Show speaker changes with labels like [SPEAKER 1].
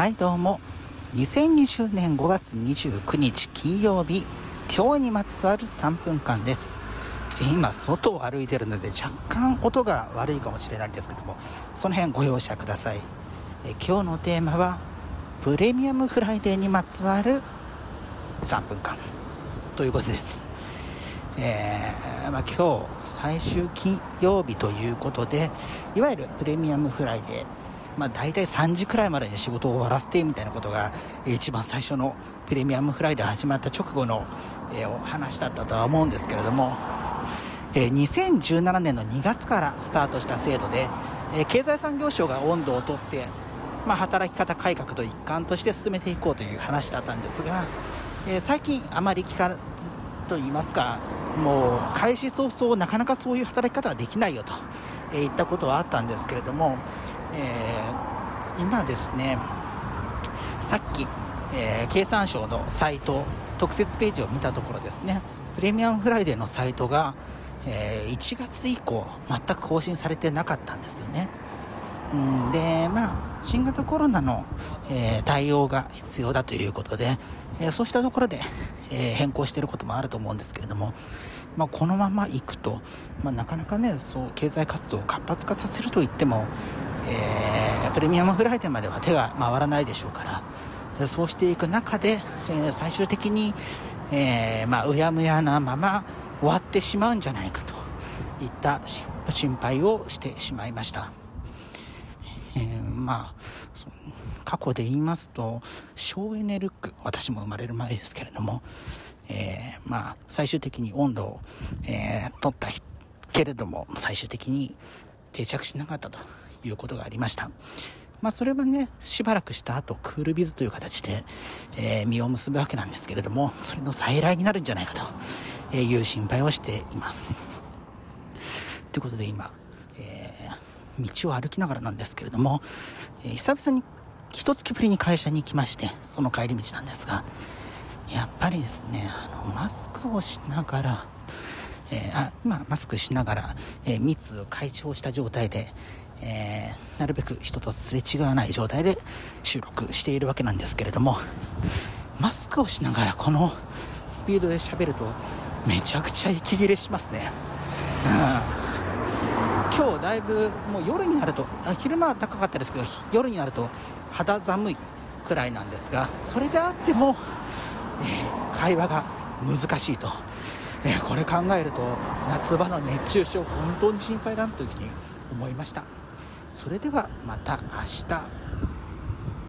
[SPEAKER 1] はいどうも。2020年5月29日金曜日今日にまつわる3分間です。今外を歩いてるので若干音が悪いかもしれないんですけどもその辺ご容赦ください。え今日のテーマはプレミアムフライデーにまつわる3分間ということです。えー、まあ、今日最終金曜日ということでいわゆるプレミアムフライデー。まあ、大体3時くらいまでに仕事を終わらせてみたいなことが一番最初のプレミアムフライデー始まった直後の、えお話だったとは思うんですけれども、え2017年の2月からスタートした制度で、え経済産業省が音頭をとって、まあ、働き方改革の一環として進めていこうという話だったんですが、え最近あまり聞かずと言いますかもう開始早々なかなかそういう働き方はできないよと、え言ったことはあったんですけれども、えー、今ですねさっき、えー、経産省のサイト特設ページを見たところですねプレミアムフライデーのサイトが、えー、1月以降全く更新されてなかったんですよね。んでまあ新型コロナの、え、対応が必要だということで、え、そうしたところで、え、変更していることもあると思うんですけれども、まあ、このままいくと、まあ、なかなかねそう経済活動を活発化させるといっても、えー、プレミアムフライデーまでは手が回らないでしょうからそうしていく中で、えー、最終的に、えー、まあ、うやむやなまま終わってしまうんじゃないかといった心配をしてしまいました。えー、まあ、過去で言いますと、省エネルック、私も生まれる前ですけれども、えー、まあ、最終的に温度を、えー、取ったけれども、最終的に定着しなかったということがありました。まあ、それはね、しばらくした後、クールビズという形で、えー、実を結ぶわけなんですけれども、それの再来になるんじゃないかという心配をしています。ということで今、えー、道を歩きながらなんですけれども、えー、久々に一月ぶりに会社に行きまして、その帰り道なんですが、やっぱりですね、あの、マスクをしながら、えー、あま、マスクしながら、えー、密を解消した状態で、えー、なるべく人とすれ違わない状態で収録しているわけなんですけれどもマスクをしながらこのスピードで喋るとめちゃくちゃ息切れしますね、うん、今日だいぶもう夜になると昼間は高かったですけど夜になると肌寒いくらいなんですがそれであっても、えー、会話が難しいと、えー、これ考えると夏場の熱中症本当に心配だなというふうに思いました。それではまた明日。